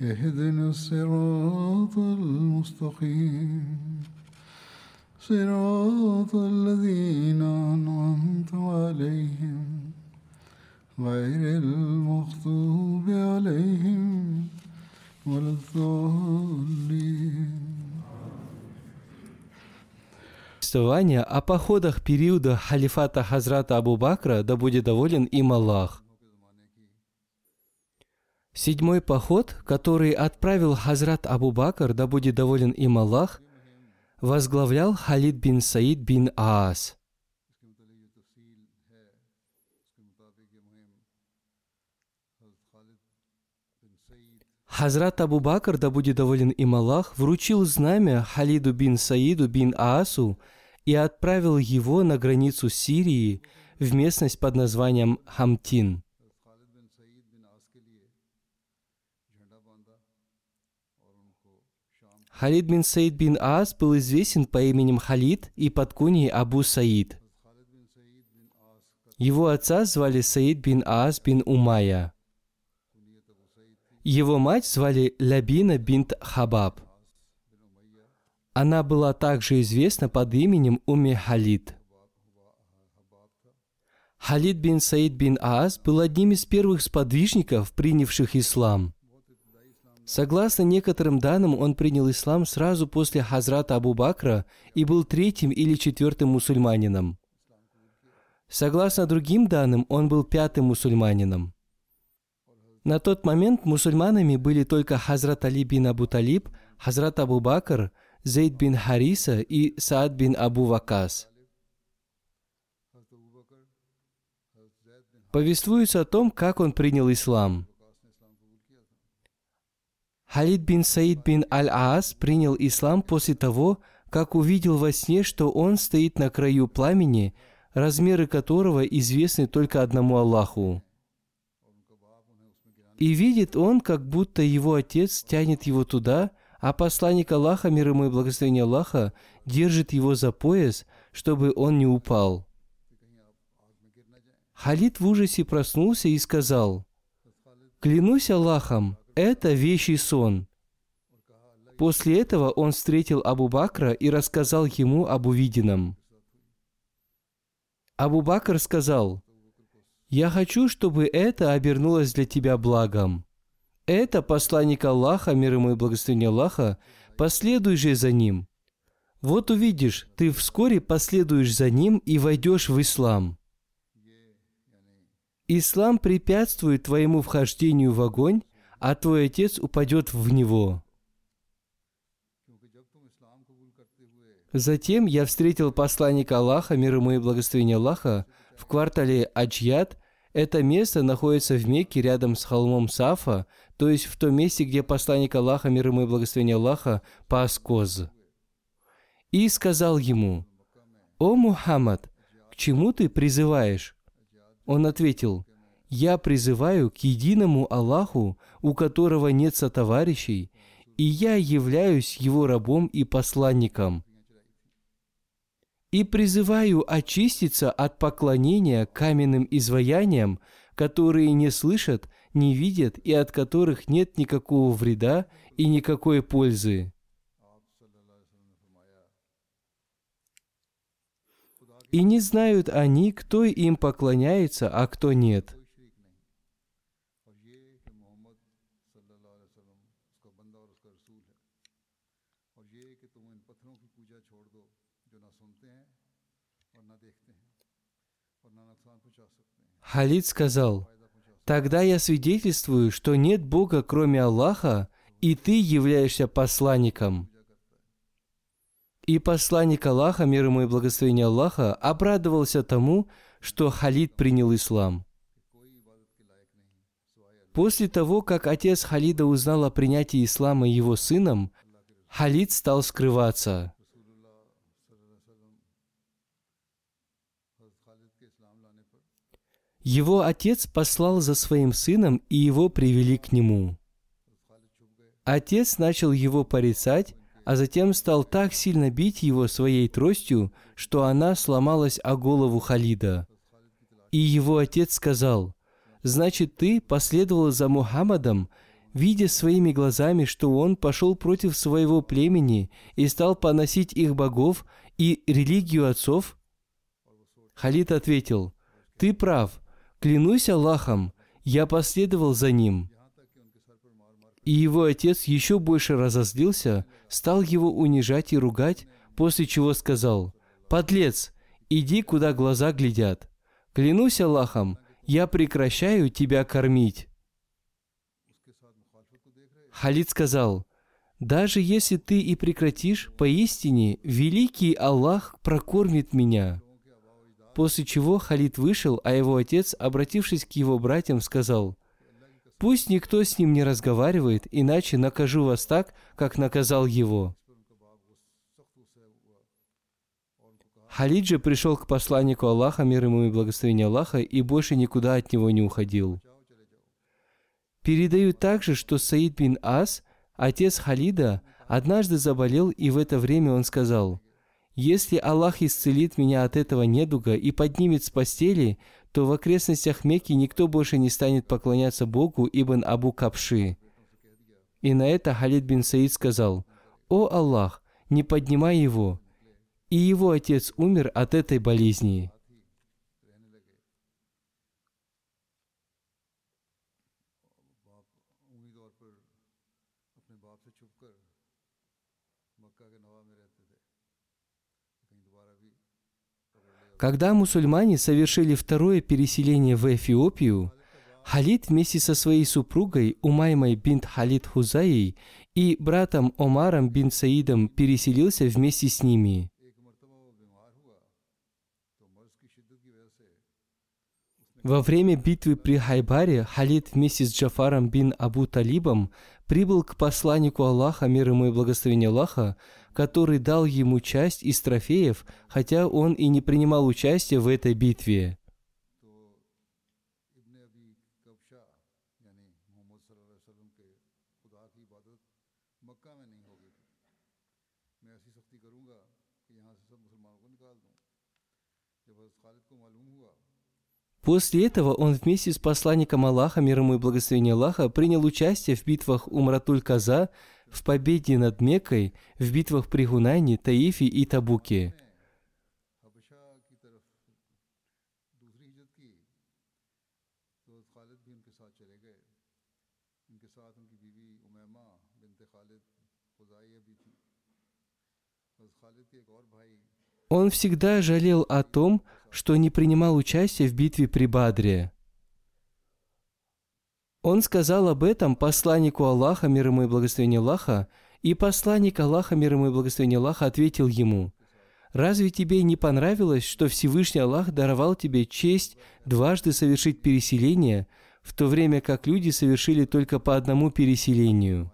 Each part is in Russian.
اهدنا الصراط المستقيم صراط الذين أنعمت عليهم غير المغضوب عليهم ولا الضالين повествование о походах периода халифата Хазрата Абу Бакра, да будет доволен им Аллах. Седьмой поход, который отправил Хазрат Абу Бакр, да будет доволен им Аллах, возглавлял Халид бин Саид бин Аас. Хазрат Абу Бакр, да будет доволен им Аллах, вручил знамя Халиду бин Саиду бин Аасу и отправил его на границу Сирии в местность под названием Хамтин. Халид бин Саид бин Аас был известен по именем Халид и под куней Абу Саид. Его отца звали Саид бин Аас бин Умая. Его мать звали Лябина бинт Хабаб. Она была также известна под именем Уми Халид. Халид бин Саид бин Аас был одним из первых сподвижников, принявших ислам. Согласно некоторым данным, он принял ислам сразу после Хазрата Абу Бакра и был третьим или четвертым мусульманином. Согласно другим данным, он был пятым мусульманином. На тот момент мусульманами были только Хазрат Али бин Абу Талиб, Хазрат Абу Бакр, Зейд бин Хариса и Саад бин Абу Вакас. Повествуется о том, как он принял ислам. Халид бин Саид бин Аль-Аас принял ислам после того, как увидел во сне, что он стоит на краю пламени, размеры которого известны только одному Аллаху. И видит он, как будто его отец тянет его туда, а посланник Аллаха, мир ему и благословение Аллаха, держит его за пояс, чтобы он не упал. Халид в ужасе проснулся и сказал, «Клянусь Аллахом, это вещий сон». После этого он встретил Абу Бакра и рассказал ему об увиденном. Абу Бакр сказал, «Я хочу, чтобы это обернулось для тебя благом. Это посланник Аллаха, мир ему и благословение Аллаха, последуй же за ним. Вот увидишь, ты вскоре последуешь за ним и войдешь в ислам. Ислам препятствует твоему вхождению в огонь, а твой отец упадет в него. Затем я встретил посланника Аллаха, мир ему и благословение Аллаха, в квартале Аджьят. Это место находится в Мекке рядом с холмом Сафа, то есть в том месте, где посланник Аллаха, мир ему и благословение Аллаха, пас коз. И сказал ему, «О Мухаммад, к чему ты призываешь?» Он ответил, «Я призываю к единому Аллаху, у которого нет сотоварищей, и я являюсь его рабом и посланником. И призываю очиститься от поклонения каменным изваяниям, которые не слышат, не видят и от которых нет никакого вреда и никакой пользы. И не знают они, кто им поклоняется, а кто нет. Халид сказал, «Тогда я свидетельствую, что нет Бога, кроме Аллаха, и ты являешься посланником». И посланник Аллаха, мир ему и благословение Аллаха, обрадовался тому, что Халид принял ислам. После того, как отец Халида узнал о принятии ислама его сыном, Халид стал скрываться. Его отец послал за своим сыном, и его привели к нему. Отец начал его порицать, а затем стал так сильно бить его своей тростью, что она сломалась о голову Халида. И его отец сказал, «Значит, ты последовал за Мухаммадом, видя своими глазами, что он пошел против своего племени и стал поносить их богов и религию отцов?» Халид ответил, «Ты прав, клянусь Аллахом, я последовал за ним». И его отец еще больше разозлился, стал его унижать и ругать, после чего сказал, «Подлец, иди, куда глаза глядят. Клянусь Аллахом, я прекращаю тебя кормить». Халид сказал, «Даже если ты и прекратишь, поистине великий Аллах прокормит меня». После чего Халид вышел, а его отец, обратившись к его братьям, сказал, «Пусть никто с ним не разговаривает, иначе накажу вас так, как наказал его». Халид же пришел к посланнику Аллаха, мир ему и благословение Аллаха, и больше никуда от него не уходил. Передают также, что Саид бин Ас, отец Халида, однажды заболел, и в это время он сказал, «Если Аллах исцелит меня от этого недуга и поднимет с постели, то в окрестностях Мекки никто больше не станет поклоняться Богу Ибн Абу Капши». И на это Халид бин Саид сказал, «О Аллах, не поднимай его!» И его отец умер от этой болезни. Когда мусульмане совершили второе переселение в Эфиопию, Халид вместе со своей супругой Умаймой бинт Халид Хузаей и братом Омаром бин Саидом переселился вместе с ними. Во время битвы при Хайбаре Халид вместе с Джафаром бин Абу Талибом прибыл к посланнику Аллаха, мир ему и благословение Аллаха, который дал ему часть из трофеев, хотя он и не принимал участия в этой битве. После этого он вместе с посланником Аллаха, мир ему и благословение Аллаха, принял участие в битвах Умратуль-Каза в победе над Меккой, в битвах при Гунайне, Таифе и Табуке. Он всегда жалел о том, что не принимал участия в битве при Бадре. Он сказал об этом посланнику Аллаха, мир ему и благословение Аллаха, и посланник Аллаха, мир ему и благословение Аллаха, ответил ему, «Разве тебе не понравилось, что Всевышний Аллах даровал тебе честь дважды совершить переселение, в то время как люди совершили только по одному переселению?»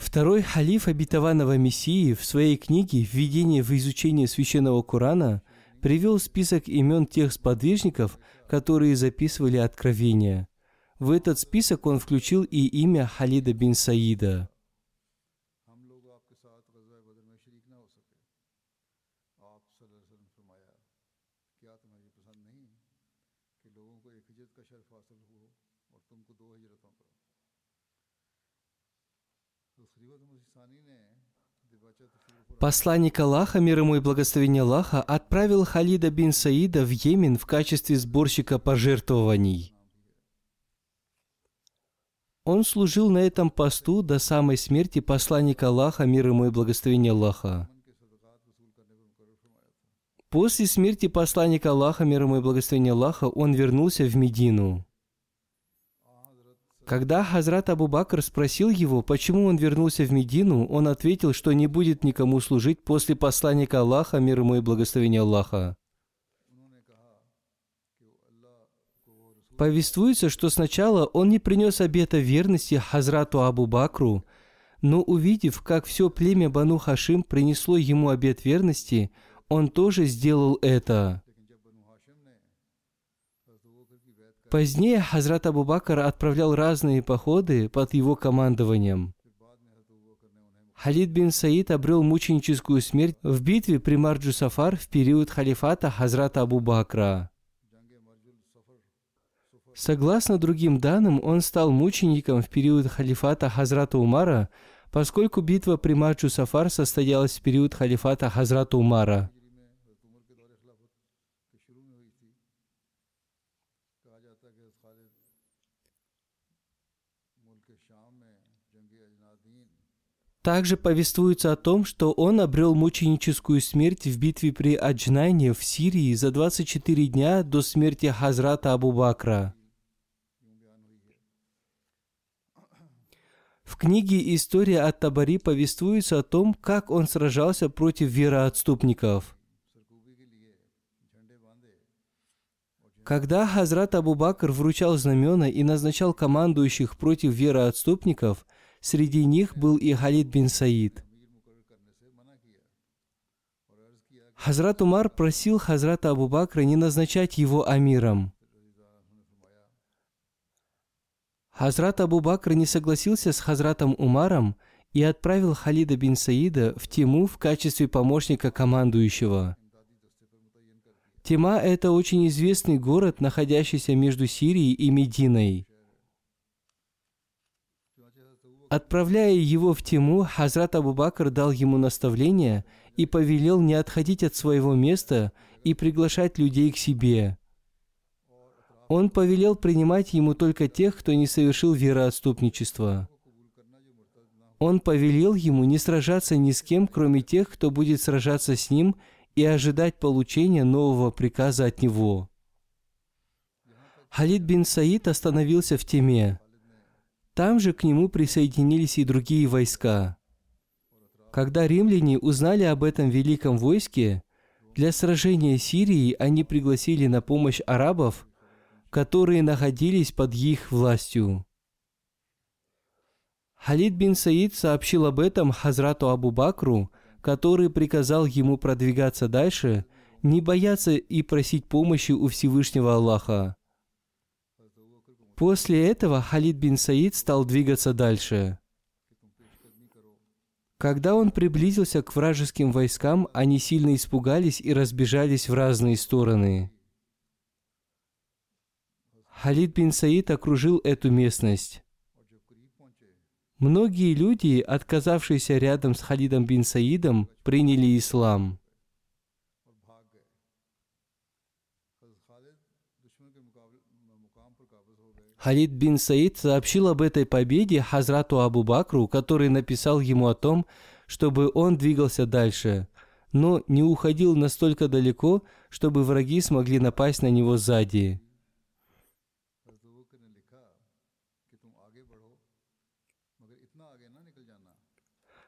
Второй халиф обетованного Мессии в своей книге «Введение в изучение священного Корана» привел список имен тех сподвижников, которые записывали откровения. В этот список он включил и имя Халида бин Саида. Посланник Аллаха, мир ему и благословение Аллаха, отправил Халида бин Саида в Йемен в качестве сборщика пожертвований. Он служил на этом посту до самой смерти посланника Аллаха, мир ему и благословение Аллаха. После смерти посланника Аллаха, мир ему и благословение Аллаха, он вернулся в Медину. Когда Хазрат Абу Бакр спросил его, почему он вернулся в Медину, он ответил, что не будет никому служить после посланника Аллаха, мир ему и благословение Аллаха. Повествуется, что сначала он не принес обета верности Хазрату Абу Бакру, но увидев, как все племя Бану Хашим принесло ему обет верности, он тоже сделал это. Позднее Хазрат Абу Бакр отправлял разные походы под его командованием. Халид бин Саид обрел мученическую смерть в битве при Марджу-Сафар в период халифата Хазрата Абу Бакра. Согласно другим данным, он стал мучеником в период халифата Хазрата Умара, поскольку битва при Марджу-Сафар состоялась в период халифата Хазрата Умара. Также повествуется о том, что он обрел мученическую смерть в битве при Аджнайне в Сирии за 24 дня до смерти Хазрата Абу Бакра. В книге «История от Табари» повествуется о том, как он сражался против вероотступников. Когда Хазрат Абу Бакр вручал знамена и назначал командующих против вероотступников – Среди них был и Халид бин Саид. Хазрат Умар просил Хазрата Абу Бакра не назначать его амиром. Хазрат Абу Бакр не согласился с Хазратом Умаром и отправил Халида бин Саида в Тиму в качестве помощника командующего. Тима – это очень известный город, находящийся между Сирией и Мединой. Отправляя его в Тиму, Хазрат Абу Бакр дал ему наставление и повелел не отходить от своего места и приглашать людей к себе. Он повелел принимать ему только тех, кто не совершил вероотступничество. Он повелел ему не сражаться ни с кем, кроме тех, кто будет сражаться с ним и ожидать получения нового приказа от него. Халид бин Саид остановился в Теме. Там же к нему присоединились и другие войска. Когда римляне узнали об этом великом войске, для сражения Сирии они пригласили на помощь арабов, которые находились под их властью. Халид бин Саид сообщил об этом Хазрату Абу Бакру, который приказал ему продвигаться дальше, не бояться и просить помощи у Всевышнего Аллаха. После этого Халид бин Саид стал двигаться дальше. Когда он приблизился к вражеским войскам, они сильно испугались и разбежались в разные стороны. Халид бин Саид окружил эту местность. Многие люди, отказавшиеся рядом с Халидом бин Саидом, приняли ислам. Халид бин Саид сообщил об этой победе Хазрату Абу Бакру, который написал ему о том, чтобы он двигался дальше, но не уходил настолько далеко, чтобы враги смогли напасть на него сзади.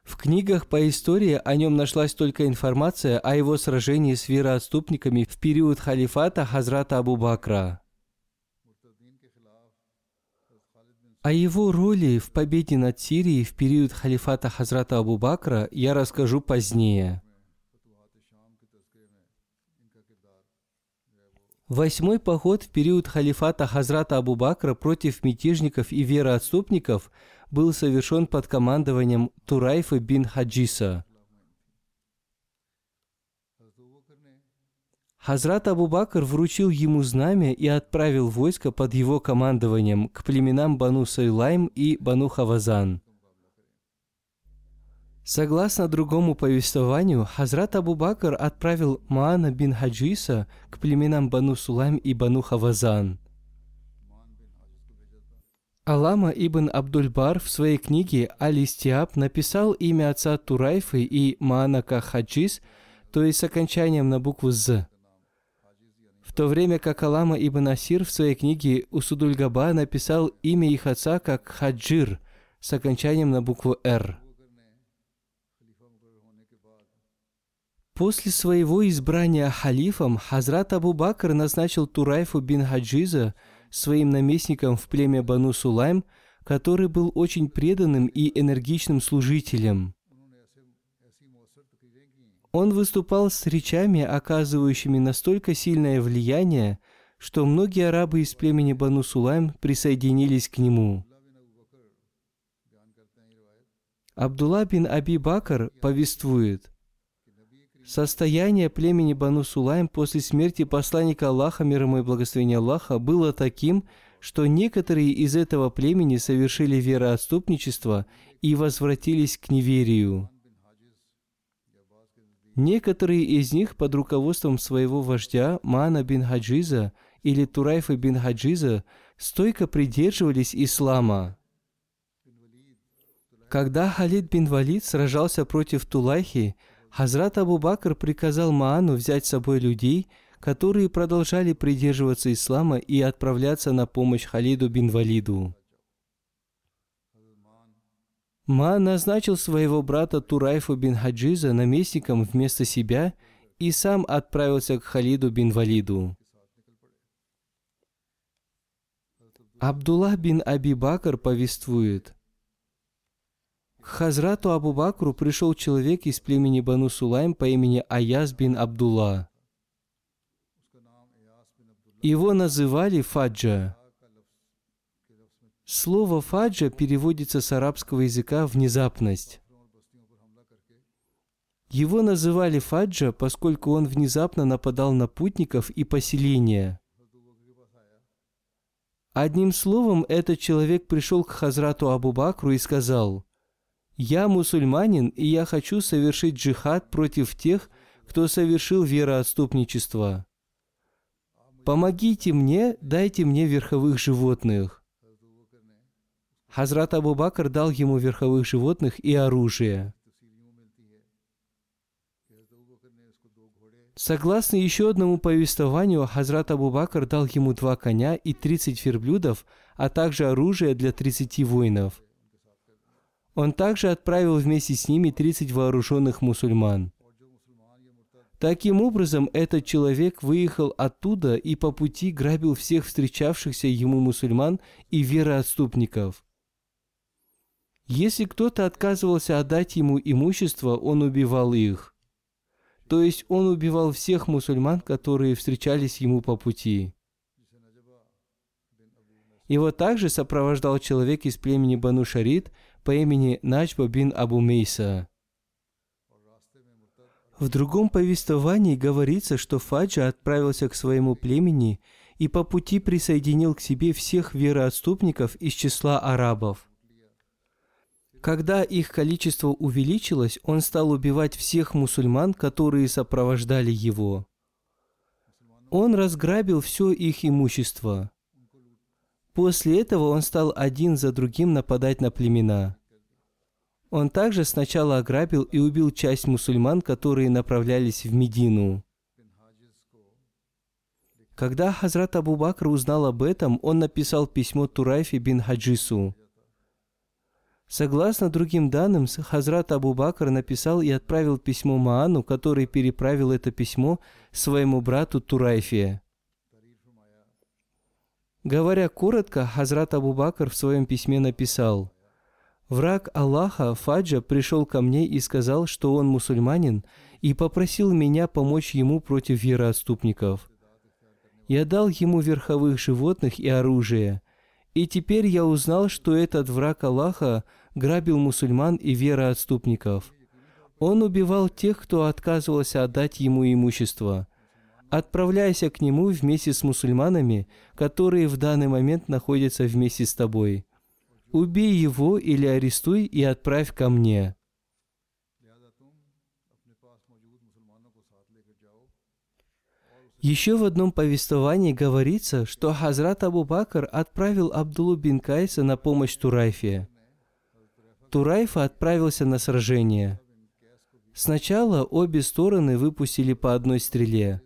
В книгах по истории о нем нашлась только информация о его сражении с вероотступниками в период халифата Хазрата Абу Бакра. О его роли в победе над Сирией в период халифата Хазрата Абу Бакра я расскажу позднее. Восьмой поход в период халифата Хазрата Абу Бакра против мятежников и вероотступников был совершен под командованием Турайфа бин Хаджиса – Хазрат Абу Бакр вручил ему знамя и отправил войско под его командованием к племенам Бану Сайлайм и Бану Хавазан. Согласно другому повествованию, Хазрат Абу Бакр отправил Маана бин Хаджиса к племенам Бану Сулайм и Бану Хавазан. Алама ибн Абдульбар в своей книге «Аль-Истиаб» написал имя отца Турайфы и Маана Хаджис, то есть с окончанием на букву «З». То время как Алама ибн Асир в своей книге Усудуль-Габа написал имя их отца как Хаджир с окончанием на букву «Р». После своего избрания халифом Хазрат Абу Бакр назначил Турайфу бин Хаджиза своим наместником в племя Бану Сулайм, который был очень преданным и энергичным служителем. Он выступал с речами, оказывающими настолько сильное влияние, что многие арабы из племени Бану Сулайм присоединились к нему. Абдулла бин Аби Бакр повествует, Состояние племени Бану Сулайм после смерти посланника Аллаха, мир ему и благословения Аллаха, было таким, что некоторые из этого племени совершили вероотступничество и возвратились к неверию. Некоторые из них под руководством своего вождя Мана бин Хаджиза или Турайфа бин Хаджиза стойко придерживались ислама. Когда Халид бин Валид сражался против Тулайхи, Хазрат Абу Бакр приказал Маану взять с собой людей, которые продолжали придерживаться ислама и отправляться на помощь Халиду бин Валиду. Маан назначил своего брата Турайфу бин Хаджиза наместником вместо себя и сам отправился к Халиду бин Валиду. Абдуллах бин Аби Бакр повествует – к Хазрату Абу Бакру пришел человек из племени Бану Сулайм по имени Аяс бин Абдулла. Его называли Фаджа. Слово «фаджа» переводится с арабского языка «внезапность». Его называли Фаджа, поскольку он внезапно нападал на путников и поселения. Одним словом, этот человек пришел к Хазрату Абу Бакру и сказал – «Я мусульманин, и я хочу совершить джихад против тех, кто совершил вероотступничество. Помогите мне, дайте мне верховых животных». Хазрат Абу Бакр дал ему верховых животных и оружие. Согласно еще одному повествованию, Хазрат Абу Бакр дал ему два коня и тридцать верблюдов, а также оружие для тридцати воинов – он также отправил вместе с ними 30 вооруженных мусульман. Таким образом, этот человек выехал оттуда и по пути грабил всех встречавшихся ему мусульман и вероотступников. Если кто-то отказывался отдать ему имущество, он убивал их. То есть он убивал всех мусульман, которые встречались ему по пути. Его также сопровождал человек из племени Бану Шарид – по имени Наджба бин Абу Мейса. В другом повествовании говорится, что Фаджа отправился к своему племени и по пути присоединил к себе всех вероотступников из числа арабов. Когда их количество увеличилось, он стал убивать всех мусульман, которые сопровождали его. Он разграбил все их имущество. После этого он стал один за другим нападать на племена. Он также сначала ограбил и убил часть мусульман, которые направлялись в Медину. Когда Хазрат Абу Бакр узнал об этом, он написал письмо Турайфи бин Хаджису. Согласно другим данным, Хазрат Абу Бакр написал и отправил письмо Маану, который переправил это письмо своему брату Турайфе. Говоря коротко, Хазрат Абу Бакр в своем письме написал, «Враг Аллаха, Фаджа, пришел ко мне и сказал, что он мусульманин, и попросил меня помочь ему против вероотступников. Я дал ему верховых животных и оружие, и теперь я узнал, что этот враг Аллаха грабил мусульман и вероотступников. Он убивал тех, кто отказывался отдать ему имущество – Отправляйся к нему вместе с мусульманами, которые в данный момент находятся вместе с тобой. Убей его или арестуй и отправь ко мне. Еще в одном повествовании говорится, что Хазрат Абу Бакр отправил Абдулу бин Кайса на помощь Турайфе. Турайфа отправился на сражение. Сначала обе стороны выпустили по одной стреле.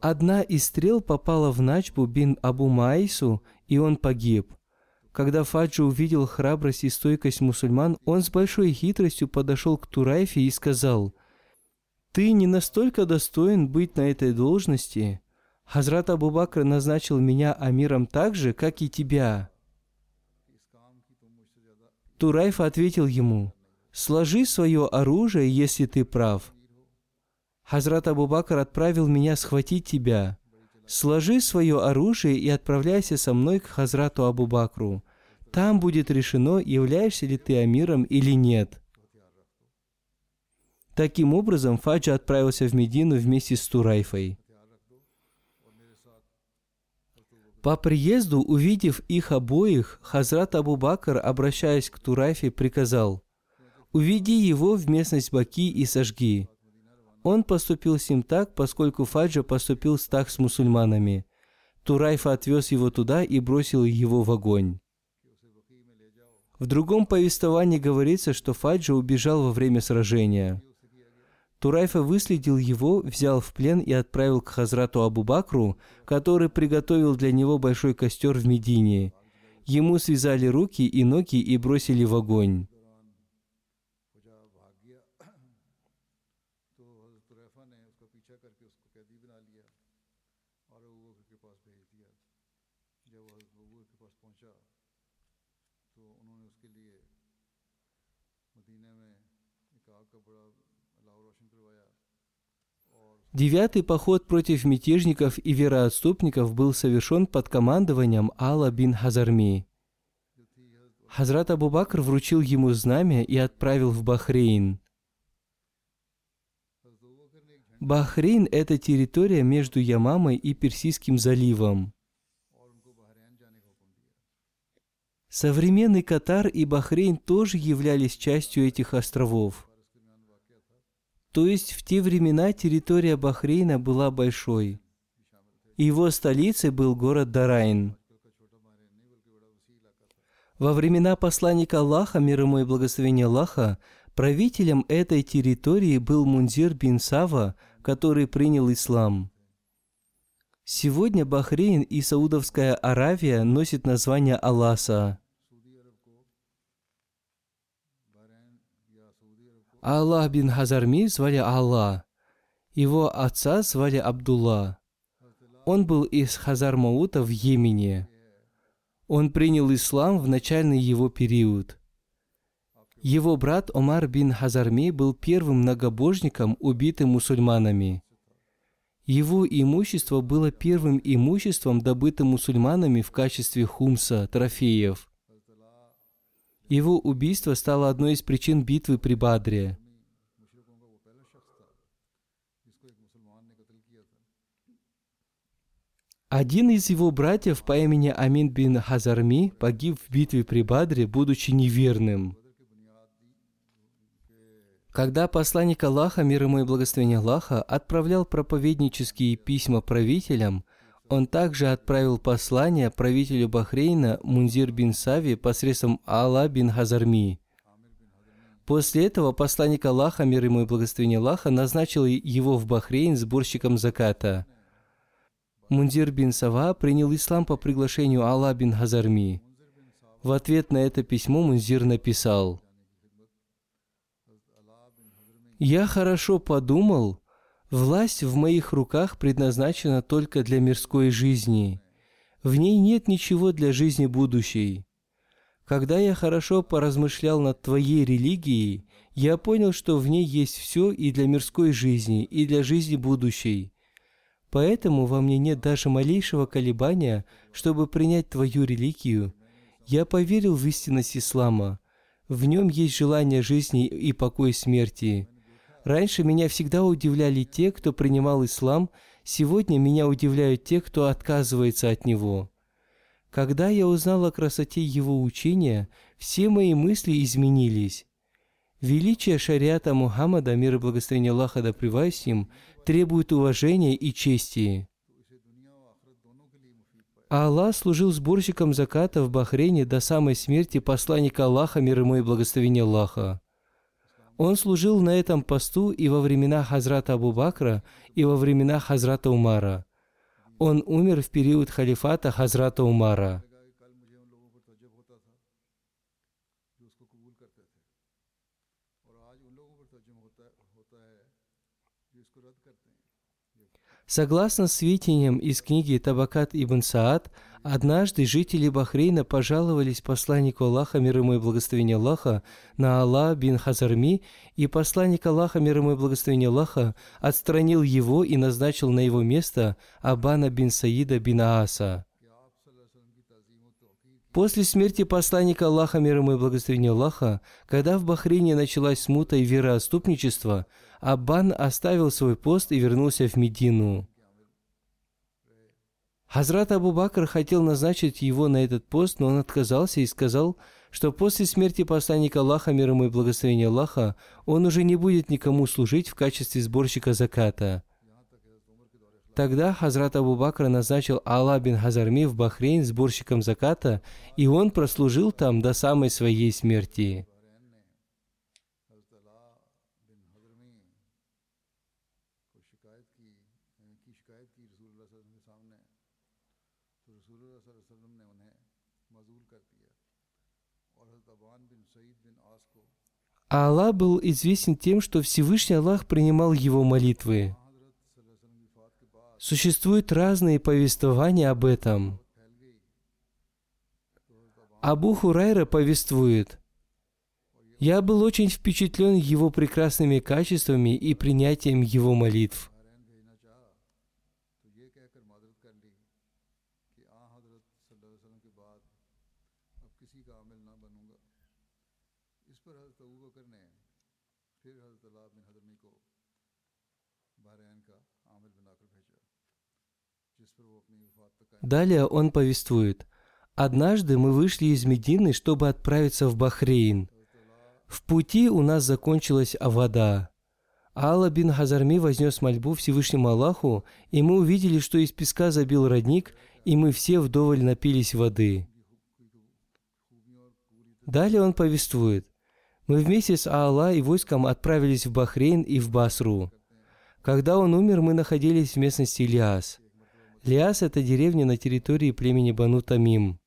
Одна из стрел попала в Начбу бин Абу Маису, и он погиб. Когда Фаджи увидел храбрость и стойкость мусульман, он с большой хитростью подошел к Турайфе и сказал – ты не настолько достоин быть на этой должности. Хазрат Абу Бакр назначил меня амиром так же, как и тебя. Турайф ответил ему, «Сложи свое оружие, если ты прав». Хазрат Абу Бакр отправил меня схватить тебя. Сложи свое оружие и отправляйся со мной к Хазрату Абу Бакру. Там будет решено, являешься ли ты амиром или нет. Таким образом, Фаджа отправился в Медину вместе с Турайфой. По приезду, увидев их обоих, Хазрат Абу Бакр, обращаясь к Турайфе, приказал, «Уведи его в местность Баки и сожги». Он поступил с ним так, поскольку Фаджа поступил так с мусульманами. Турайфа отвез его туда и бросил его в огонь. В другом повествовании говорится, что Фаджа убежал во время сражения – Турайфа выследил его, взял в плен и отправил к Хазрату Абу Бакру, который приготовил для него большой костер в Медине. Ему связали руки и ноги и бросили в огонь. Девятый поход против мятежников и вероотступников был совершен под командованием Алла бин Хазарми. Хазрат Абу Бакр вручил ему знамя и отправил в Бахрейн. Бахрейн – это территория между Ямамой и Персидским заливом. Современный Катар и Бахрейн тоже являлись частью этих островов. То есть в те времена территория Бахрейна была большой. Его столицей был город Дарайн. Во времена посланника Аллаха, мир ему и благословения Аллаха, правителем этой территории был Мунзир бин Сава, который принял ислам. Сегодня Бахрейн и Саудовская Аравия носят название Алласа. Аллах бин Хазарми звали Аллах. Его отца звали Абдулла. Он был из Хазармаута в Йемене. Он принял ислам в начальный его период. Его брат Омар бин Хазарми был первым многобожником, убитым мусульманами. Его имущество было первым имуществом, добытым мусульманами в качестве хумса, трофеев. Его убийство стало одной из причин битвы при Бадре. Один из его братьев по имени Амин бин Хазарми погиб в битве при Бадре, будучи неверным. Когда посланник Аллаха, мир ему и благословение Аллаха, отправлял проповеднические письма правителям, он также отправил послание правителю Бахрейна Мунзир бин Сави посредством Алла бин Хазарми. После этого посланник Аллаха, мир ему и благословение Аллаха, назначил его в Бахрейн сборщиком заката. Мунзир бин Сава принял ислам по приглашению Алла бин Хазарми. В ответ на это письмо Мунзир написал, «Я хорошо подумал Власть в моих руках предназначена только для мирской жизни. В ней нет ничего для жизни будущей. Когда я хорошо поразмышлял над твоей религией, я понял, что в ней есть все и для мирской жизни, и для жизни будущей. Поэтому во мне нет даже малейшего колебания, чтобы принять твою религию. Я поверил в истинность ислама. В нем есть желание жизни и покой смерти. Раньше меня всегда удивляли те, кто принимал ислам, сегодня меня удивляют те, кто отказывается от него. Когда я узнал о красоте его учения, все мои мысли изменились. Величие шариата Мухаммада, мир и благословение Аллаха да с ним, требует уважения и чести. А Аллах служил сборщиком заката в Бахрейне до самой смерти посланника Аллаха, мир ему и благословение Аллаха. Он служил на этом посту и во времена Хазрата Абу Бакра, и во времена Хазрата Умара. Он умер в период халифата Хазрата Умара. Согласно сведениям из книги Табакат ибн Саад, однажды жители Бахрейна пожаловались посланнику Аллаха, мир ему и благословение Аллаха, на Аллах бин Хазарми, и посланник Аллаха, мир ему и благословение Аллаха, отстранил его и назначил на его место Абана бин Саида бин Ааса. После смерти посланника Аллаха, мир ему и благословение Аллаха, когда в Бахрейне началась смута и вероотступничество – Аббан оставил свой пост и вернулся в Медину. Хазрат Абу Бакр хотел назначить его на этот пост, но он отказался и сказал, что после смерти посланника Аллаха, мир ему и благословения Аллаха, он уже не будет никому служить в качестве сборщика заката. Тогда Хазрат Абу Бакр назначил Алла бин Хазарми в Бахрейн сборщиком заката, и он прослужил там до самой своей смерти. А Аллах был известен тем, что Всевышний Аллах принимал его молитвы. Существуют разные повествования об этом. Абу Хурайра повествует, «Я был очень впечатлен его прекрасными качествами и принятием его молитв. Далее он повествует. «Однажды мы вышли из Медины, чтобы отправиться в Бахрейн. В пути у нас закончилась вода. Алла бин Хазарми вознес мольбу Всевышнему Аллаху, и мы увидели, что из песка забил родник, и мы все вдоволь напились воды. Далее он повествует. Мы вместе с Аллах и войском отправились в Бахрейн и в Басру. Когда он умер, мы находились в местности Илиас. Лиас – это деревня на территории племени Бану Тамим.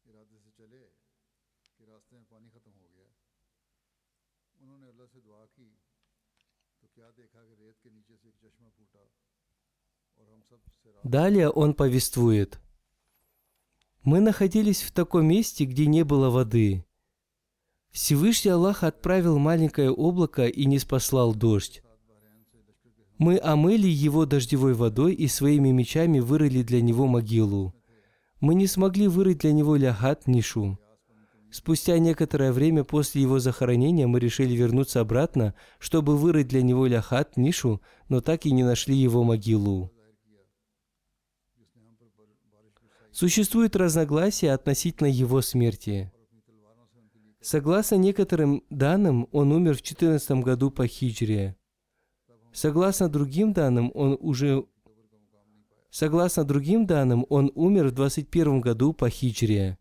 Далее он повествует. Мы находились в таком месте, где не было воды. Всевышний Аллах отправил маленькое облако и не спаслал дождь. Мы омыли его дождевой водой и своими мечами вырыли для него могилу. Мы не смогли вырыть для него лягат нишу. Спустя некоторое время после его захоронения мы решили вернуться обратно, чтобы вырыть для него ляхат, нишу, но так и не нашли его могилу. Существует разногласие относительно его смерти. Согласно некоторым данным, он умер в 14 году по хиджре. Согласно другим данным, он уже Согласно другим данным, он умер в 21 году по хиджре.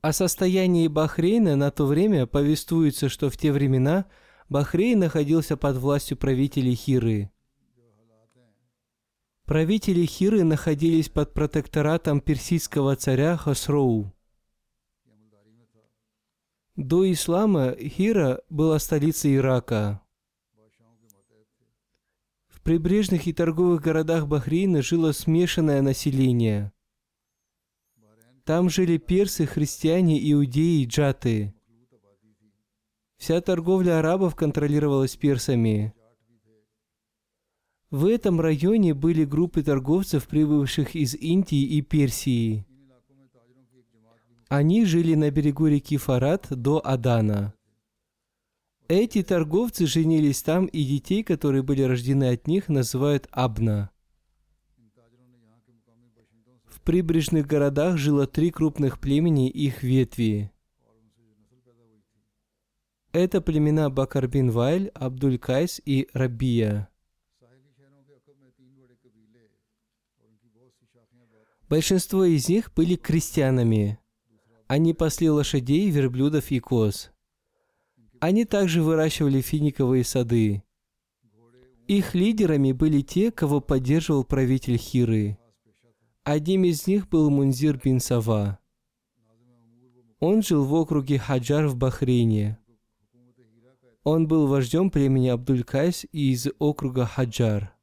О состоянии Бахрейна на то время повествуется, что в те времена Бахрейн находился под властью правителей Хиры. Правители Хиры находились под протекторатом персидского царя Хосроу. До ислама Хира была столицей Ирака. В прибрежных и торговых городах Бахрейна жило смешанное население. Там жили персы, христиане, иудеи джаты. Вся торговля арабов контролировалась персами. В этом районе были группы торговцев, прибывших из Индии и Персии. Они жили на берегу реки Фарат до Адана. Эти торговцы женились там, и детей, которые были рождены от них, называют Абна. В прибрежных городах жило три крупных племени и их ветви. Это племена Бакарбин Вайль, Абдуль Кайс и Рабия. Большинство из них были крестьянами. Они пасли лошадей, верблюдов и коз. Они также выращивали финиковые сады. Их лидерами были те, кого поддерживал правитель Хиры. Одним из них был Мунзир бин Сава. Он жил в округе Хаджар в Бахрейне. Он был вождем племени Абдуль-Кайс из округа Хаджар.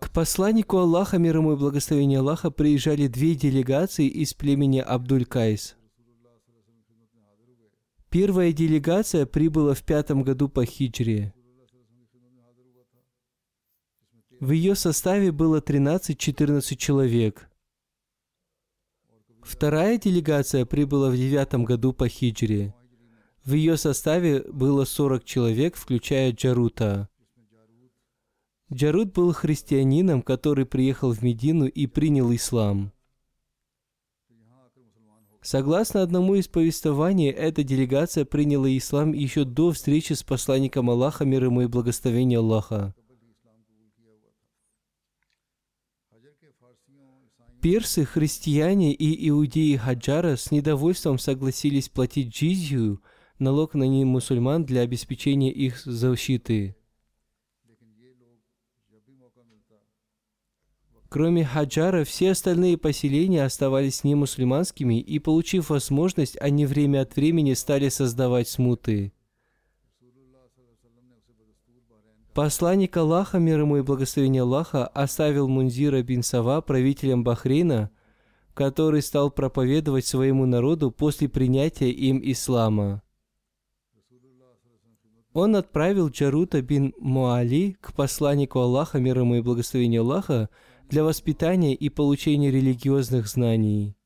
К посланнику Аллаха, мир ему и благословение Аллаха, приезжали две делегации из племени Абдуль-Кайс. Первая делегация прибыла в пятом году по хиджре. В ее составе было 13-14 человек. Вторая делегация прибыла в девятом году по хиджре. В ее составе было 40 человек, включая Джарута. Джарут был христианином, который приехал в Медину и принял ислам. Согласно одному из повествований, эта делегация приняла ислам еще до встречи с посланником Аллаха, мир ему и благословение Аллаха. Персы, христиане и иудеи Хаджара с недовольством согласились платить джизью, налог на немусульман для обеспечения их защиты. Кроме Хаджара, все остальные поселения оставались немусульманскими, и, получив возможность, они время от времени стали создавать смуты. Посланник Аллаха, мир ему и благословение Аллаха, оставил Мунзира бин Сава правителем Бахрейна, который стал проповедовать своему народу после принятия им ислама. Он отправил Джарута бин Муали к посланнику Аллаха, мир ему и благословение Аллаха, для воспитания и получения религиозных знаний.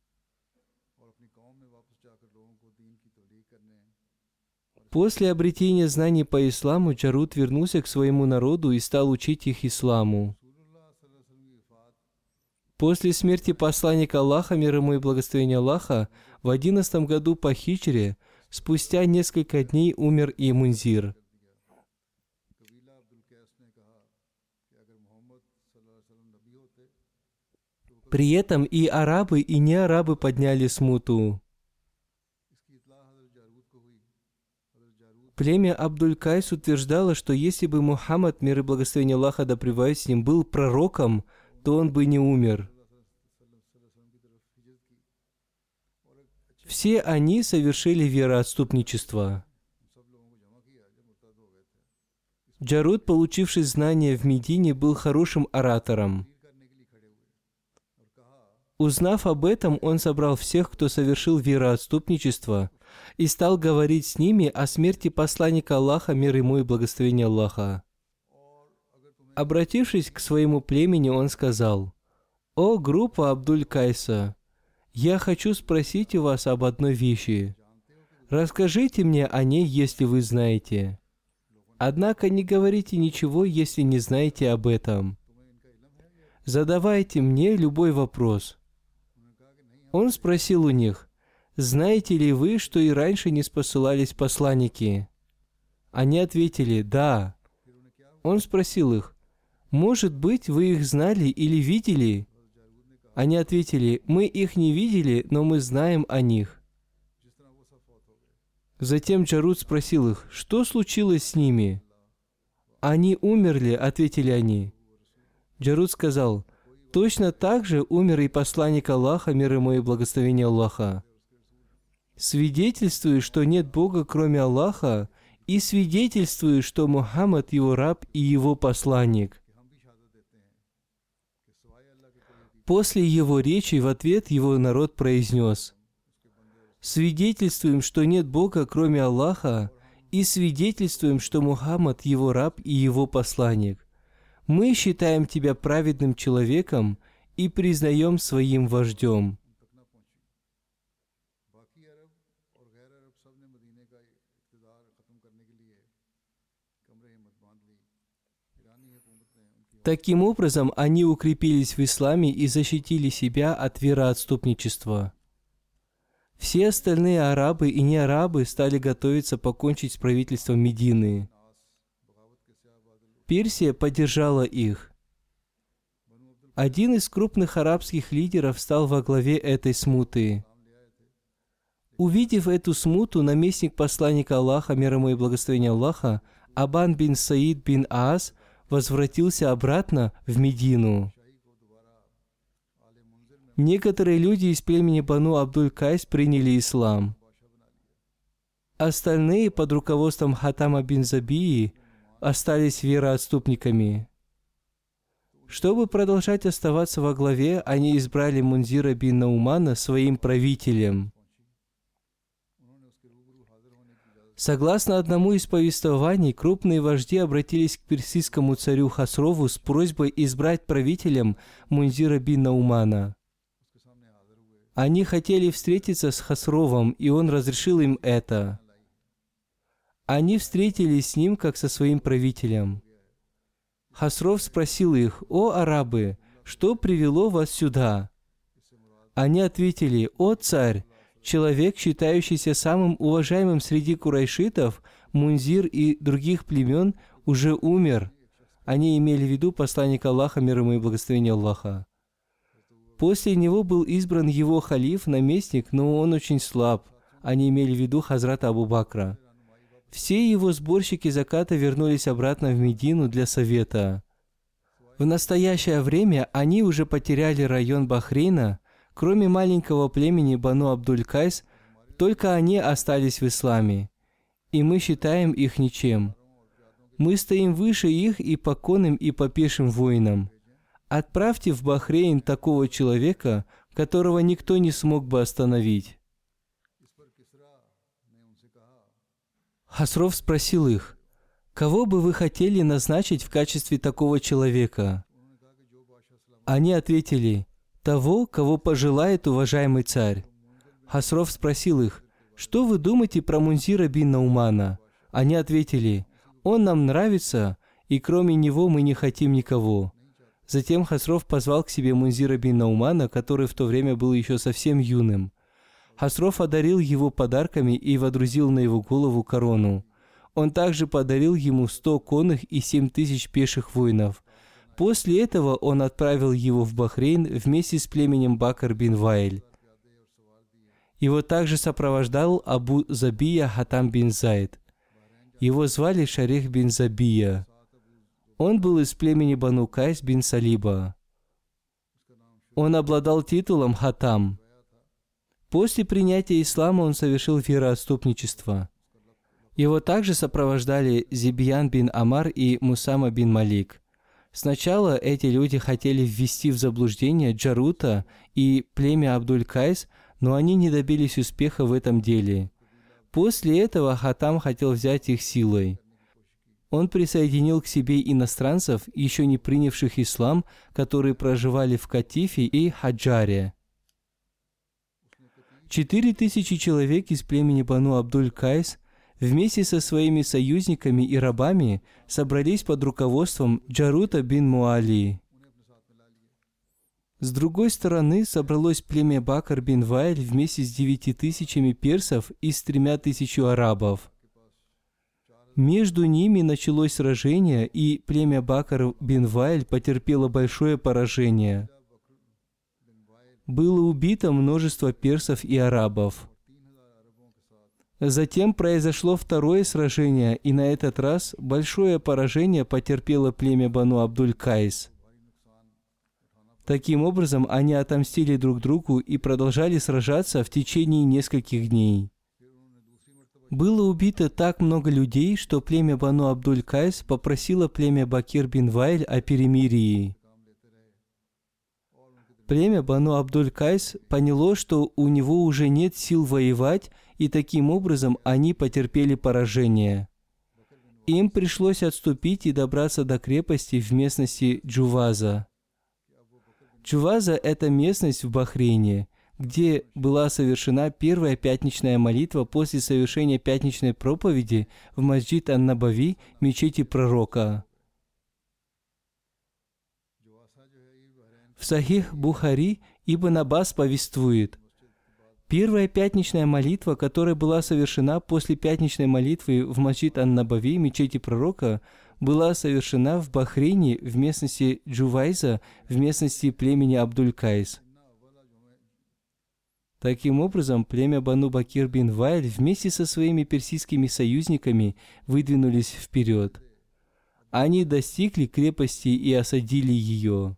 После обретения знаний по исламу Джарут вернулся к своему народу и стал учить их исламу. После смерти посланника Аллаха, мир ему и благословения Аллаха, в одиннадцатом году по хичре, спустя несколько дней умер и Мунзир – При этом и арабы, и не арабы подняли смуту. Племя Абдуль-Кайс утверждало, что если бы Мухаммад, мир и благословение Аллаха да с ним, был пророком, то он бы не умер. Все они совершили вероотступничество. Джарут, получивший знания в Медине, был хорошим оратором. Узнав об этом, он собрал всех, кто совершил вероотступничество, и стал говорить с ними о смерти посланника Аллаха, мир ему и благословение Аллаха. Обратившись к своему племени, он сказал, «О, группа Абдуль-Кайса, я хочу спросить у вас об одной вещи. Расскажите мне о ней, если вы знаете. Однако не говорите ничего, если не знаете об этом. Задавайте мне любой вопрос». Он спросил у них, «Знаете ли вы, что и раньше не спосылались посланники?» Они ответили, «Да». Он спросил их, «Может быть, вы их знали или видели?» Они ответили, «Мы их не видели, но мы знаем о них». Затем Джарут спросил их, «Что случилось с ними?» «Они умерли», — ответили они. Джарут сказал, «Точно так же умер и посланник Аллаха, мир ему и благословение Аллаха. Свидетельствую, что нет Бога, кроме Аллаха, и свидетельствую, что Мухаммад его раб и его посланник». После его речи в ответ его народ произнес, «Свидетельствуем, что нет Бога, кроме Аллаха, и свидетельствуем, что Мухаммад его раб и его посланник. Мы считаем тебя праведным человеком и признаем своим вождем. Таким образом, они укрепились в исламе и защитили себя от вероотступничества. Все остальные арабы и не арабы стали готовиться покончить с правительством Медины. Персия поддержала их. Один из крупных арабских лидеров стал во главе этой смуты. Увидев эту смуту, наместник посланника Аллаха, мир ему и благословения Аллаха, Абан бин Саид бин Аас, возвратился обратно в Медину. Некоторые люди из племени Бану Абдуль-Кайс приняли ислам. Остальные под руководством Хатама бин Забии остались вероотступниками. Чтобы продолжать оставаться во главе, они избрали Мунзира бин Наумана своим правителем. Согласно одному из повествований, крупные вожди обратились к персидскому царю Хасрову с просьбой избрать правителем Мунзира бин Наумана. Они хотели встретиться с Хасровом, и он разрешил им это. Они встретились с ним, как со своим правителем. Хасров спросил их, «О, арабы, что привело вас сюда?» Они ответили, «О, царь, человек, считающийся самым уважаемым среди курайшитов, Мунзир и других племен, уже умер». Они имели в виду посланника Аллаха, мир ему и благословение Аллаха. После него был избран его халиф, наместник, но он очень слаб. Они имели в виду Хазрата Абу Бакра. Все его сборщики заката вернулись обратно в Медину для совета. В настоящее время они уже потеряли район Бахрейна, кроме маленького племени Бану Абдуль-Кайс, только они остались в исламе, и мы считаем их ничем. Мы стоим выше их и по и по пешим воинам. Отправьте в Бахрейн такого человека, которого никто не смог бы остановить. Хасров спросил их, «Кого бы вы хотели назначить в качестве такого человека?» Они ответили, «Того, кого пожелает уважаемый царь». Хасров спросил их, «Что вы думаете про Мунзира бин Наумана?» Они ответили, «Он нам нравится, и кроме него мы не хотим никого». Затем Хасров позвал к себе Мунзира бин Наумана, который в то время был еще совсем юным. Хасров одарил его подарками и водрузил на его голову корону. Он также подарил ему сто конных и семь тысяч пеших воинов. После этого он отправил его в Бахрейн вместе с племенем Бакар бин Вайль. Его также сопровождал Абу Забия Хатам бин Зайд. Его звали Шарих бин Забия. Он был из племени Бану Кайс бин Салиба. Он обладал титулом Хатам – После принятия ислама он совершил вероотступничество. Его также сопровождали Зибьян бин Амар и Мусама бин Малик. Сначала эти люди хотели ввести в заблуждение Джарута и племя Абдуль-Кайс, но они не добились успеха в этом деле. После этого Хатам хотел взять их силой. Он присоединил к себе иностранцев, еще не принявших ислам, которые проживали в Катифе и Хаджаре. Четыре тысячи человек из племени Бану Абдуль-Кайс вместе со своими союзниками и рабами собрались под руководством Джарута бин Муали. С другой стороны собралось племя Бакар бин Вайль вместе с девяти тысячами персов и с тремя тысячу арабов. Между ними началось сражение, и племя Бакар бин Вайль потерпело большое поражение – было убито множество персов и арабов. Затем произошло второе сражение, и на этот раз большое поражение потерпело племя Бану Абдуль-Кайс. Таким образом, они отомстили друг другу и продолжали сражаться в течение нескольких дней. Было убито так много людей, что племя Бану Абдуль-Кайс попросило племя Бакир бин Вайль о перемирии. Племя Бану Абдуль-Кайс поняло, что у него уже нет сил воевать, и таким образом они потерпели поражение. Им пришлось отступить и добраться до крепости в местности Джуваза. Джуваза – это местность в Бахрейне, где была совершена первая пятничная молитва после совершения пятничной проповеди в Масджид Ан-Набави, мечети пророка. В Сахих Бухари Ибн Аббас повествует, Первая пятничная молитва, которая была совершена после пятничной молитвы в Масджид Ан-Набави, мечети пророка, была совершена в Бахрейне, в местности Джувайза, в местности племени Абдуль-Кайс. Таким образом, племя Бану Бакир бин Вайль вместе со своими персидскими союзниками выдвинулись вперед. Они достигли крепости и осадили ее.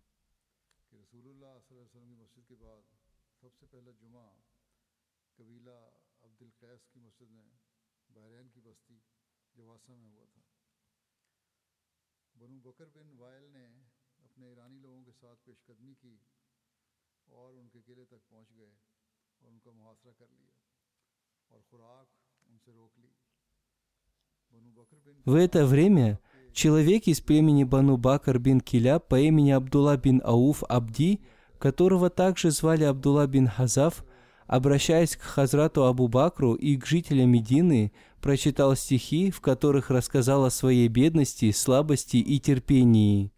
В это время человек из племени Бану Бакр бин Киля по имени Абдулла бин Ауф Абди, которого также звали Абдулла бин Хазав, обращаясь к Хазрату Абу Бакру и к жителям Медины, прочитал стихи, в которых рассказал о своей бедности, слабости и терпении.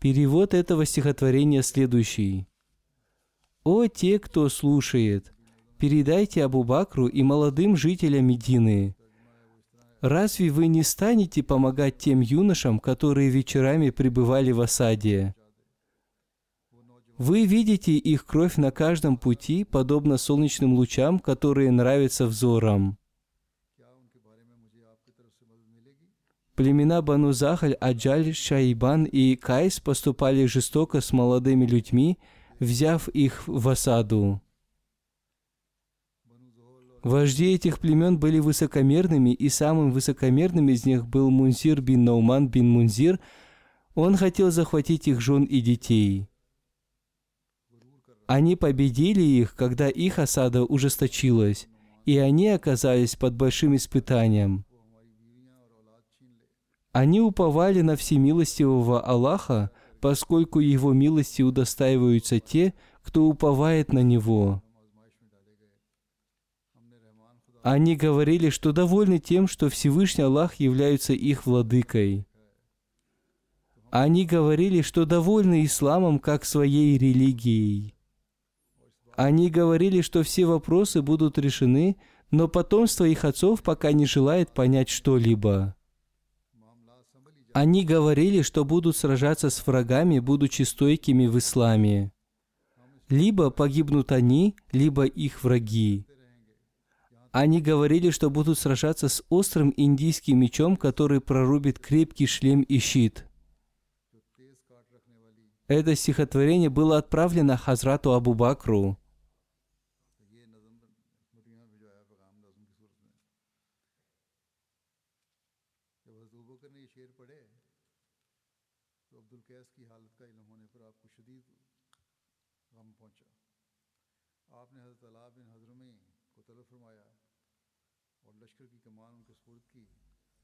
Перевод этого стихотворения следующий. «О те, кто слушает, передайте Абу Бакру и молодым жителям Медины, Разве вы не станете помогать тем юношам, которые вечерами пребывали в осаде? Вы видите их кровь на каждом пути, подобно солнечным лучам, которые нравятся взорам. Племена Бану Захаль, Аджаль, Шайбан и Кайс поступали жестоко с молодыми людьми, взяв их в осаду. Вожди этих племен были высокомерными, и самым высокомерным из них был Мунзир бин Науман бин Мунзир. Он хотел захватить их жен и детей. Они победили их, когда их осада ужесточилась, и они оказались под большим испытанием. Они уповали на всемилостивого Аллаха, поскольку Его милости удостаиваются те, кто уповает на Него. Они говорили, что довольны тем, что Всевышний Аллах является их владыкой. Они говорили, что довольны исламом как своей религией. Они говорили, что все вопросы будут решены, но потомство их отцов пока не желает понять что-либо. Они говорили, что будут сражаться с врагами, будучи стойкими в исламе. Либо погибнут они, либо их враги. Они говорили, что будут сражаться с острым индийским мечом, который прорубит крепкий шлем и щит. Это стихотворение было отправлено Хазрату Абу Бакру.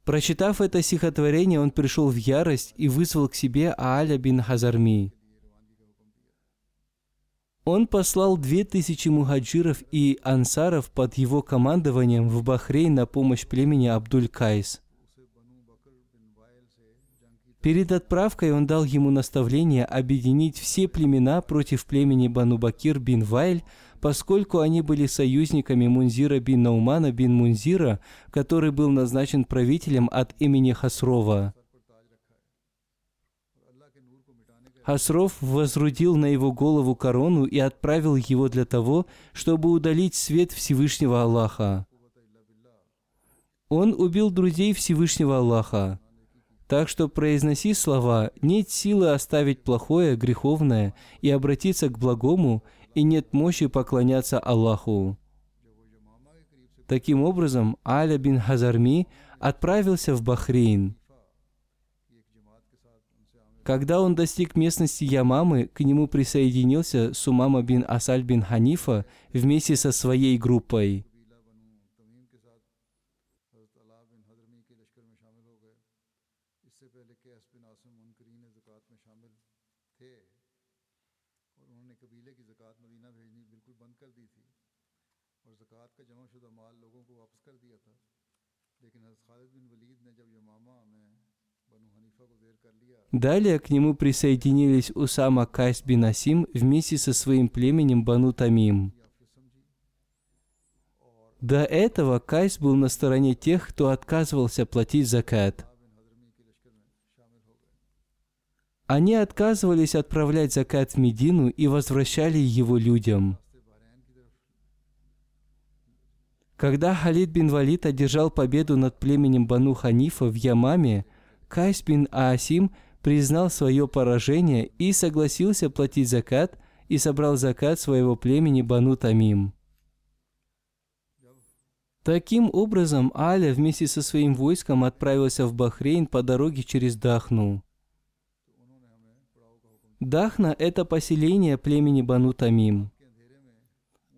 Прочитав это стихотворение, он пришел в ярость и вызвал к себе Ааля бин Хазарми. Он послал две тысячи мухаджиров и ансаров под его командованием в Бахрейн на помощь племени Абдуль-Кайс. Перед отправкой он дал ему наставление объединить все племена против племени Бану Бакир бин Вайль, поскольку они были союзниками Мунзира бин Наумана бин Мунзира, который был назначен правителем от имени Хасрова. Хасров возрудил на его голову корону и отправил его для того, чтобы удалить свет Всевышнего Аллаха. Он убил друзей Всевышнего Аллаха. Так что произноси слова «нет силы оставить плохое, греховное и обратиться к благому, и нет мощи поклоняться Аллаху». Таким образом, Аля бин Хазарми отправился в Бахрейн. Когда он достиг местности Ямамы, к нему присоединился Сумама бин Асаль бин Ханифа вместе со своей группой. Далее к нему присоединились Усама Кайс бин Асим вместе со своим племенем Бану Тамим. До этого Кайс был на стороне тех, кто отказывался платить закат. Они отказывались отправлять закат в Медину и возвращали его людям. Когда Халид бин Валид одержал победу над племенем Бану Ханифа в Ямаме, Кайс бин Аасим признал свое поражение и согласился платить закат и собрал закат своего племени Бану Тамим. Таким образом, Аля вместе со своим войском отправился в Бахрейн по дороге через Дахну. Дахна – это поселение племени Бану Тамим.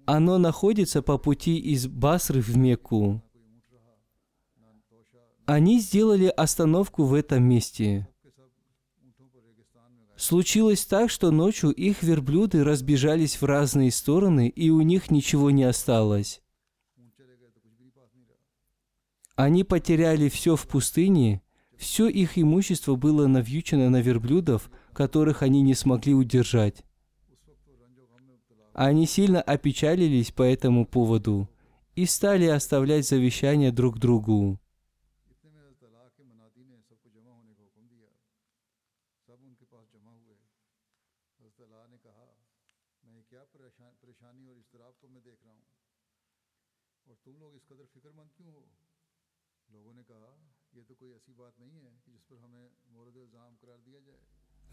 Оно находится по пути из Басры в Мекку. Они сделали остановку в этом месте. Случилось так, что ночью их верблюды разбежались в разные стороны, и у них ничего не осталось. Они потеряли все в пустыне, все их имущество было навьючено на верблюдов, которых они не смогли удержать. Они сильно опечалились по этому поводу и стали оставлять завещания друг другу.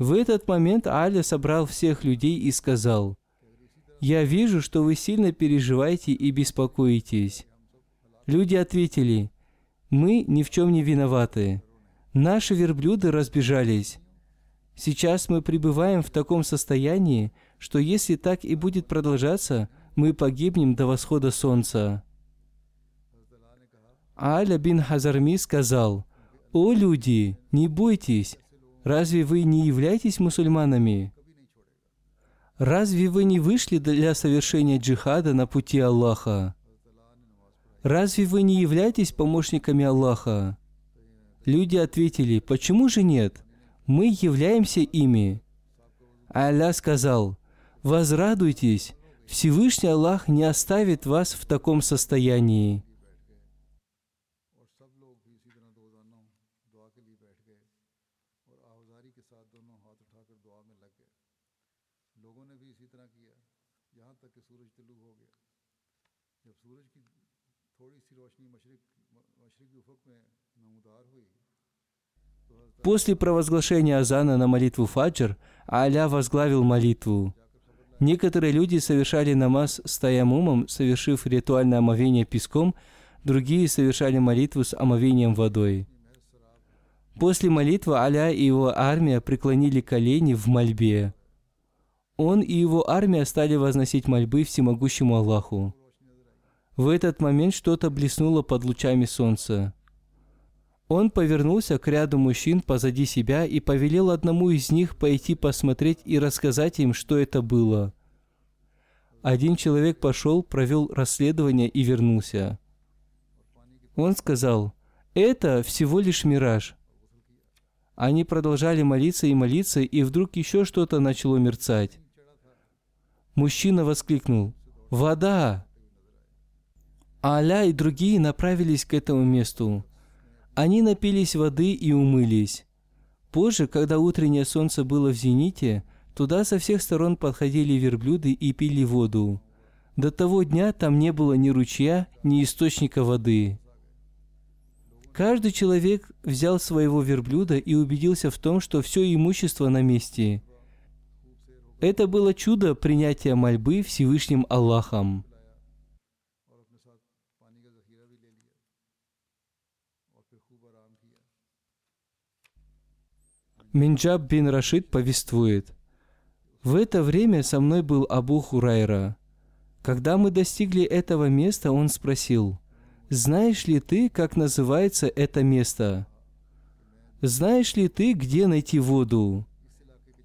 В этот момент Аля собрал всех людей и сказал, «Я вижу, что вы сильно переживаете и беспокоитесь». Люди ответили, «Мы ни в чем не виноваты. Наши верблюды разбежались. Сейчас мы пребываем в таком состоянии, что если так и будет продолжаться, мы погибнем до восхода солнца». Аля бин Хазарми сказал, «О люди, не бойтесь, Разве вы не являетесь мусульманами? Разве вы не вышли для совершения джихада на пути Аллаха? Разве вы не являетесь помощниками Аллаха? Люди ответили, почему же нет? Мы являемся ими. Аллах сказал, возрадуйтесь, Всевышний Аллах не оставит вас в таком состоянии. После провозглашения азана на молитву фаджр, Аля возглавил молитву. Некоторые люди совершали намаз с таямумом, совершив ритуальное омовение песком, другие совершали молитву с омовением водой. После молитвы Аля и его армия преклонили колени в мольбе. Он и его армия стали возносить мольбы всемогущему Аллаху. В этот момент что-то блеснуло под лучами солнца. Он повернулся к ряду мужчин позади себя и повелел одному из них пойти посмотреть и рассказать им, что это было. Один человек пошел, провел расследование и вернулся. Он сказал, это всего лишь мираж. Они продолжали молиться и молиться, и вдруг еще что-то начало мерцать. Мужчина воскликнул, «Вода!» Аля и другие направились к этому месту. Они напились воды и умылись. Позже, когда утреннее солнце было в зените, туда со всех сторон подходили верблюды и пили воду. До того дня там не было ни ручья, ни источника воды. Каждый человек взял своего верблюда и убедился в том, что все имущество на месте. Это было чудо принятия мольбы Всевышним Аллахом. Минджаб бин Рашид повествует. В это время со мной был Абу Хурайра. Когда мы достигли этого места, он спросил, «Знаешь ли ты, как называется это место?» «Знаешь ли ты, где найти воду?»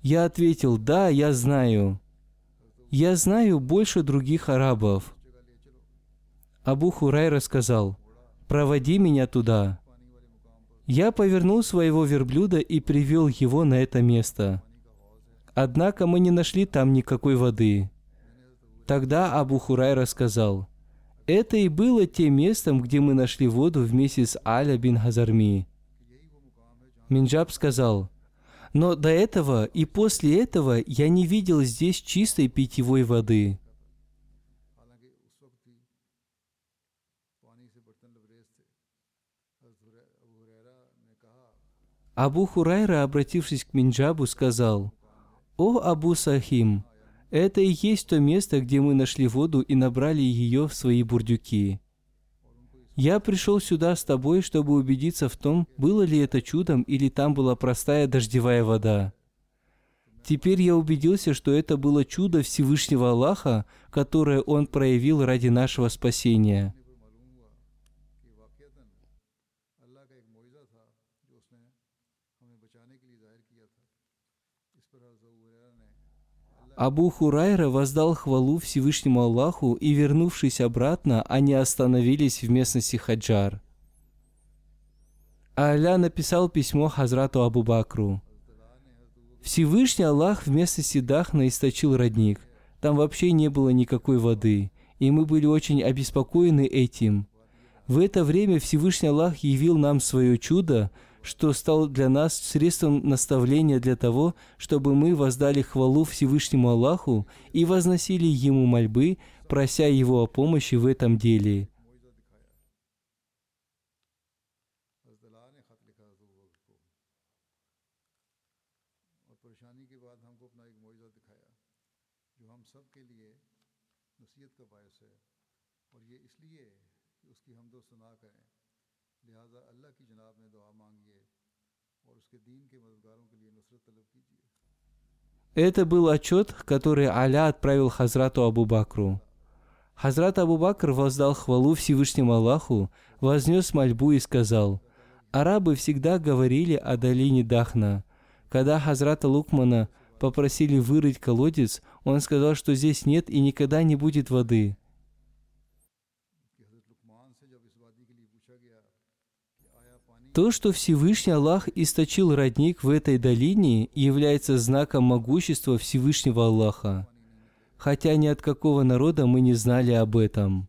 Я ответил, «Да, я знаю». «Я знаю больше других арабов». Абу Хурайра сказал, «Проводи меня туда». Я повернул своего верблюда и привел его на это место. Однако мы не нашли там никакой воды. Тогда Абу Хурайра сказал, «Это и было тем местом, где мы нашли воду вместе с Аля бин Хазарми». Минджаб сказал, «Но до этого и после этого я не видел здесь чистой питьевой воды». Абу Хурайра, обратившись к Минджабу, сказал, «О Абу Сахим, это и есть то место, где мы нашли воду и набрали ее в свои бурдюки. Я пришел сюда с тобой, чтобы убедиться в том, было ли это чудом или там была простая дождевая вода. Теперь я убедился, что это было чудо Всевышнего Аллаха, которое Он проявил ради нашего спасения. Абу Хурайра воздал хвалу Всевышнему Аллаху, и, вернувшись обратно, они остановились в местности Хаджар. Аля написал письмо Хазрату Абу Бакру. Всевышний Аллах в местности Дахна источил родник. Там вообще не было никакой воды, и мы были очень обеспокоены этим. В это время Всевышний Аллах явил нам свое чудо, что стал для нас средством наставления для того, чтобы мы воздали хвалу Всевышнему Аллаху и возносили Ему мольбы, прося Его о помощи в этом деле. لہذا اللہ کی جناب میں دعا مانگی это был отчет, который Аля отправил Хазрату Абу Бакру. Хазрат Абу Бакр воздал хвалу Всевышнему Аллаху, вознес мольбу и сказал, «Арабы всегда говорили о долине Дахна. Когда Хазрата Лукмана попросили вырыть колодец, он сказал, что здесь нет и никогда не будет воды. То, что Всевышний Аллах источил родник в этой долине, является знаком могущества Всевышнего Аллаха, хотя ни от какого народа мы не знали об этом.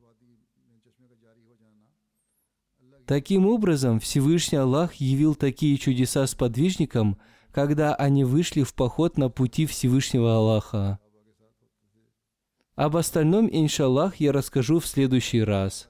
Таким образом, Всевышний Аллах явил такие чудеса с подвижником, когда они вышли в поход на пути Всевышнего Аллаха. Об остальном, иншаллах, я расскажу в следующий раз.